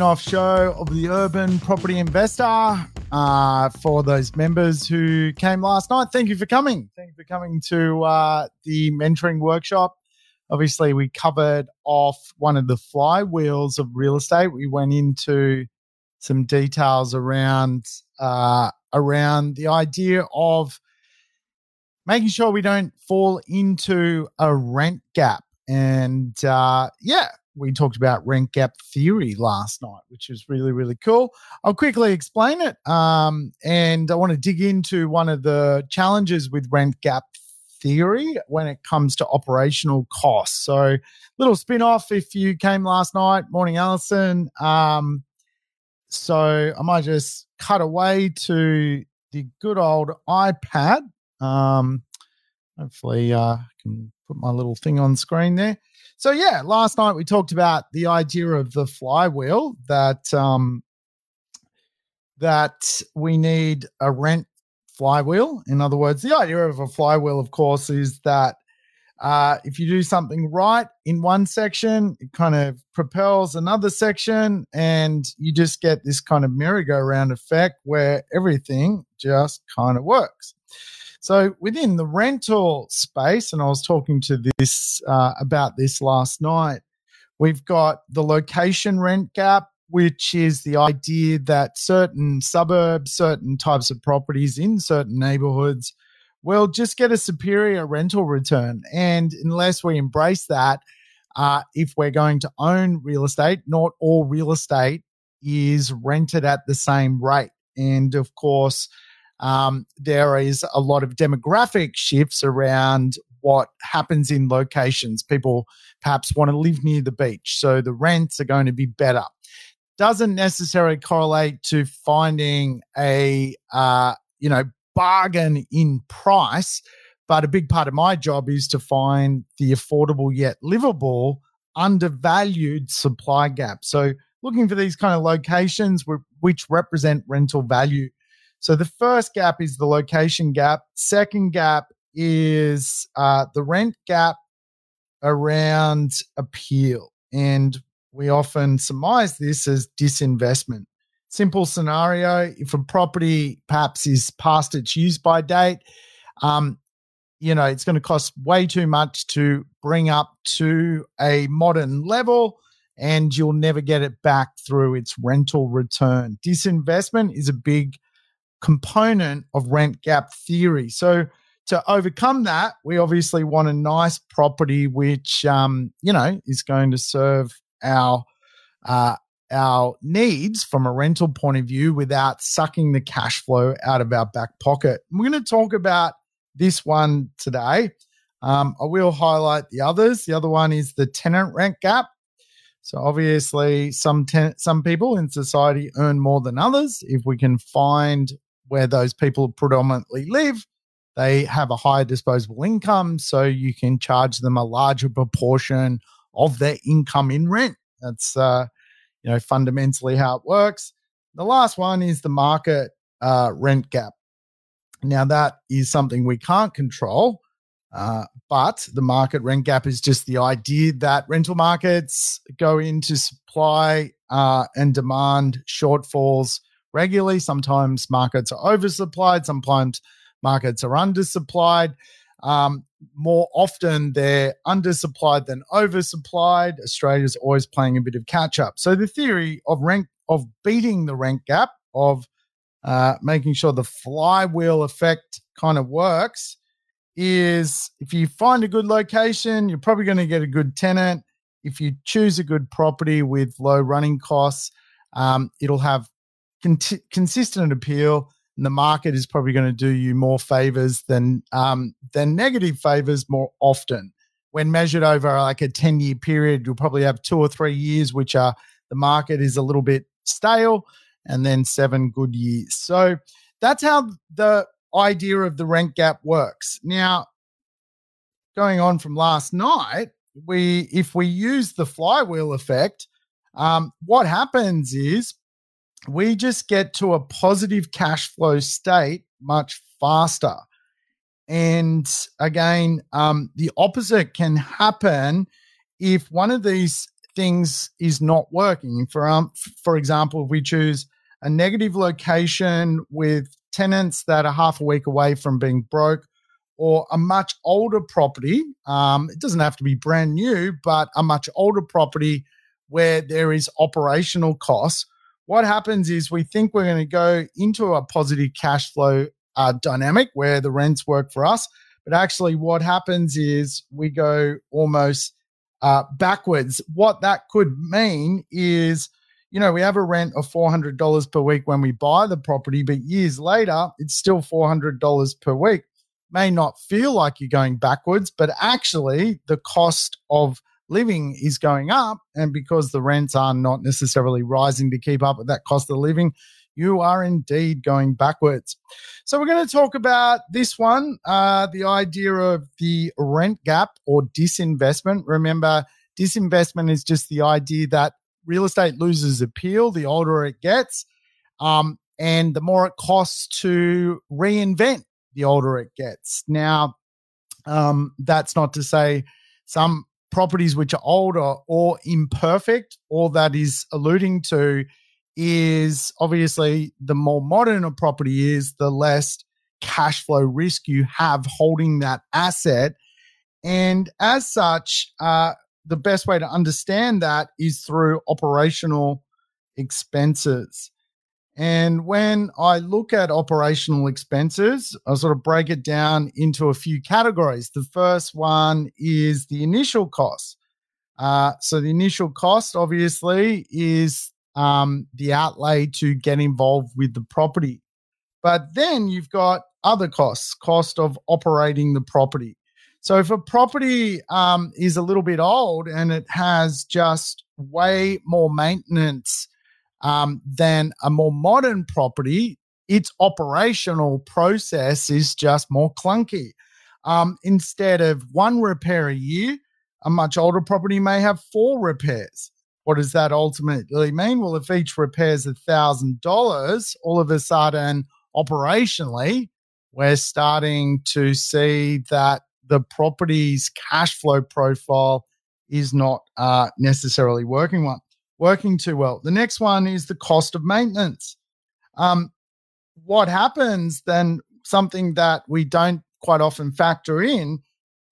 spin off show of the Urban Property Investor. Uh, for those members who came last night, thank you for coming. Thank you for coming to uh, the mentoring workshop. Obviously, we covered off one of the flywheels of real estate. We went into some details around uh, around the idea of making sure we don't fall into a rent gap. And uh, yeah, we talked about rent gap theory last night, which was really, really cool. I'll quickly explain it. Um, and I want to dig into one of the challenges with rent gap theory when it comes to operational costs. So, little spin off if you came last night. Morning, Allison. Um, so, I might just cut away to the good old iPad. Um, hopefully, uh, I can put my little thing on screen there. So yeah, last night we talked about the idea of the flywheel that um, that we need a rent flywheel. In other words, the idea of a flywheel, of course, is that uh, if you do something right in one section, it kind of propels another section, and you just get this kind of merry-go-round effect where everything just kind of works. So within the rental space, and I was talking to this uh, about this last night, we've got the location rent gap, which is the idea that certain suburbs, certain types of properties in certain neighborhoods will just get a superior rental return. And unless we embrace that, uh, if we're going to own real estate, not all real estate is rented at the same rate. And of course, um, there is a lot of demographic shifts around what happens in locations. People perhaps want to live near the beach, so the rents are going to be better. Doesn't necessarily correlate to finding a uh, you know bargain in price, but a big part of my job is to find the affordable yet livable, undervalued supply gap. So looking for these kind of locations which represent rental value so the first gap is the location gap. Second gap is uh, the rent gap around appeal. And we often surmise this as disinvestment. Simple scenario if a property perhaps is past its use by date, um, you know, it's going to cost way too much to bring up to a modern level and you'll never get it back through its rental return. Disinvestment is a big component of rent gap theory. So to overcome that, we obviously want a nice property which um, you know is going to serve our uh, our needs from a rental point of view without sucking the cash flow out of our back pocket. We're going to talk about this one today. Um, I will highlight the others. The other one is the tenant rent gap. So obviously, some ten- some people in society earn more than others. If we can find where those people predominantly live, they have a higher disposable income, so you can charge them a larger proportion of their income in rent. That's uh, you know fundamentally how it works. The last one is the market uh, rent gap. Now that is something we can't control, uh, but the market rent gap is just the idea that rental markets go into supply uh, and demand shortfalls regularly. Sometimes markets are oversupplied, sometimes markets are undersupplied. Um, more often, they're undersupplied than oversupplied. Australia's always playing a bit of catch up. So the theory of rent of beating the rent gap of uh, making sure the flywheel effect kind of works is if you find a good location, you're probably going to get a good tenant. If you choose a good property with low running costs, um, it'll have con- consistent appeal, and the market is probably going to do you more favors than um, than negative favors more often. When measured over like a ten year period, you'll probably have two or three years which are the market is a little bit stale, and then seven good years. So that's how the idea of the rent gap works. Now, going on from last night, we if we use the flywheel effect, um, what happens is we just get to a positive cash flow state much faster. And again, um, the opposite can happen if one of these things is not working. For um, for example, if we choose a negative location with tenants that are half a week away from being broke, or a much older property, um, it doesn't have to be brand new, but a much older property where there is operational costs. What happens is we think we're going to go into a positive cash flow uh, dynamic where the rents work for us. But actually, what happens is we go almost uh, backwards. What that could mean is, you know, we have a rent of $400 per week when we buy the property, but years later, it's still $400 per week. May not feel like you're going backwards, but actually, the cost of living is going up. And because the rents are not necessarily rising to keep up with that cost of living, you are indeed going backwards. So, we're going to talk about this one uh, the idea of the rent gap or disinvestment. Remember, disinvestment is just the idea that real estate loses appeal the older it gets, um, and the more it costs to reinvent the older it gets. Now, um, that's not to say some properties which are older or imperfect, all that is alluding to is obviously the more modern a property is, the less cash flow risk you have holding that asset. And as such, uh, the best way to understand that is through operational expenses. And when I look at operational expenses, I sort of break it down into a few categories. The first one is the initial cost. Uh, so the initial cost, obviously, is um, the outlay to get involved with the property. But then you've got other costs, cost of operating the property. So if a property um, is a little bit old and it has just way more maintenance um, than a more modern property, its operational process is just more clunky. Um, instead of one repair a year, a much older property may have four repairs. What does that ultimately mean? Well, if each repair is $1,000, all of a sudden, operationally, we're starting to see that the property's cash flow profile is not uh, necessarily working one working too well. The next one is the cost of maintenance. Um, what happens then? Something that we don't quite often factor in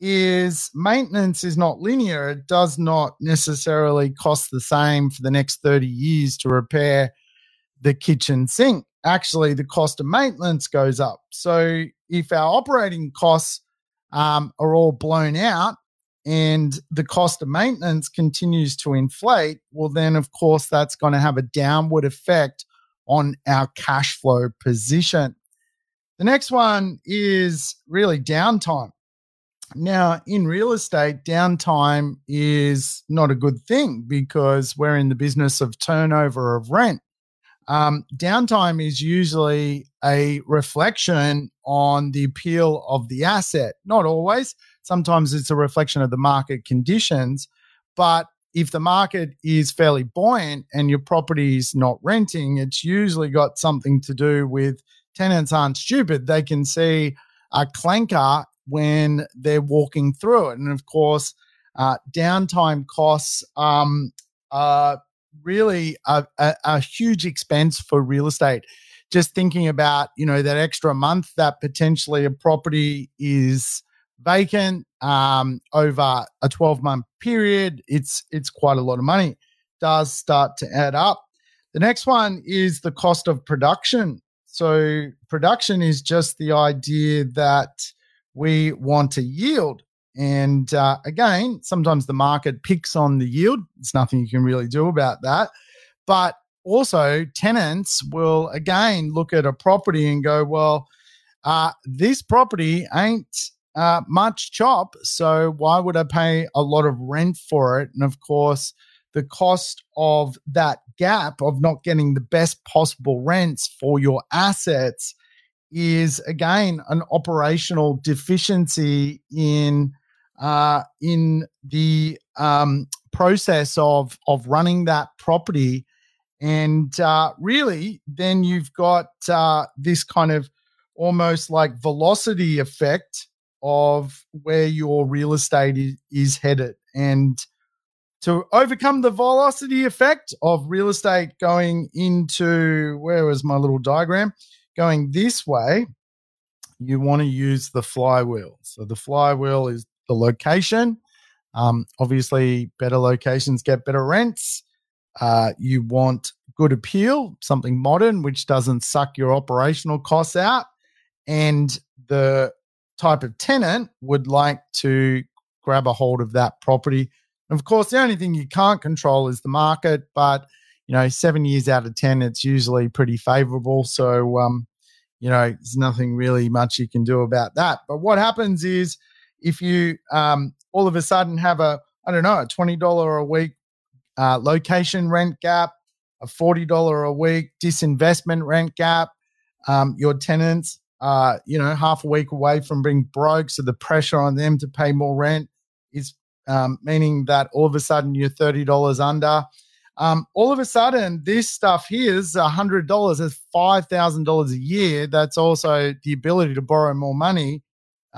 is maintenance is not linear. It does not necessarily cost the same for the next 30 years to repair the kitchen sink. Actually, the cost of maintenance goes up. So if our operating costs um, are all blown out and the cost of maintenance continues to inflate, well, then of course that's going to have a downward effect on our cash flow position. The next one is really downtime. Now, in real estate, downtime is not a good thing because we're in the business of turnover of rent. Um, downtime is usually a reflection on the appeal of the asset. Not always. Sometimes it's a reflection of the market conditions. But if the market is fairly buoyant and your property is not renting, it's usually got something to do with tenants aren't stupid. They can see a clanker when they're walking through it. And of course, uh, downtime costs um, are really a, a, a huge expense for real estate. Just thinking about, you know, that extra month that potentially a property is vacant um, over a 12 month period, it's it's quite a lot of money. Does start to add up. The next one is the cost of production. So production is just the idea that we want to yield. And uh, again, sometimes the market picks on the yield. There's nothing you can really do about that. But also, tenants will again look at a property and go, well, uh, this property ain't uh, much chop. So why would I pay a lot of rent for it? And of course, the cost of that gap of not getting the best possible rents for your assets is again an operational deficiency in uh, in the um, process of of running that property, and uh, really, then you've got uh, this kind of almost like velocity effect of where your real estate is, is headed. And to overcome the velocity effect of real estate going into where was my little diagram? Going this way you want to use the flywheel. So the flywheel is the location um, obviously better locations get better rents uh, you want good appeal something modern which doesn't suck your operational costs out and the type of tenant would like to grab a hold of that property of course, the only thing you can't control is the market, but you know, seven years out of ten, it's usually pretty favorable. So, um, you know, there's nothing really much you can do about that. But what happens is if you um, all of a sudden have a, I don't know, a twenty dollar a week uh, location rent gap, a forty dollar a week disinvestment rent gap, um, your tenants, uh, you know, half a week away from being broke, so the pressure on them to pay more rent is um, meaning that all of a sudden you're $30 under. Um, all of a sudden, this stuff here is $100, is $5,000 a year. That's also the ability to borrow more money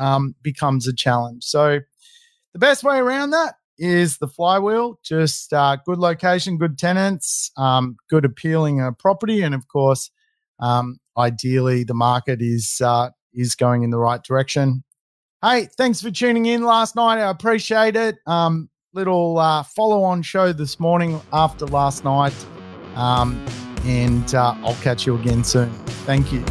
um, becomes a challenge. So, the best way around that is the flywheel just uh, good location, good tenants, um, good appealing uh, property, and of course, um, ideally, the market is uh, is going in the right direction. Hey, thanks for tuning in last night. I appreciate it. Um, little uh, follow on show this morning after last night. Um, and uh, I'll catch you again soon. Thank you.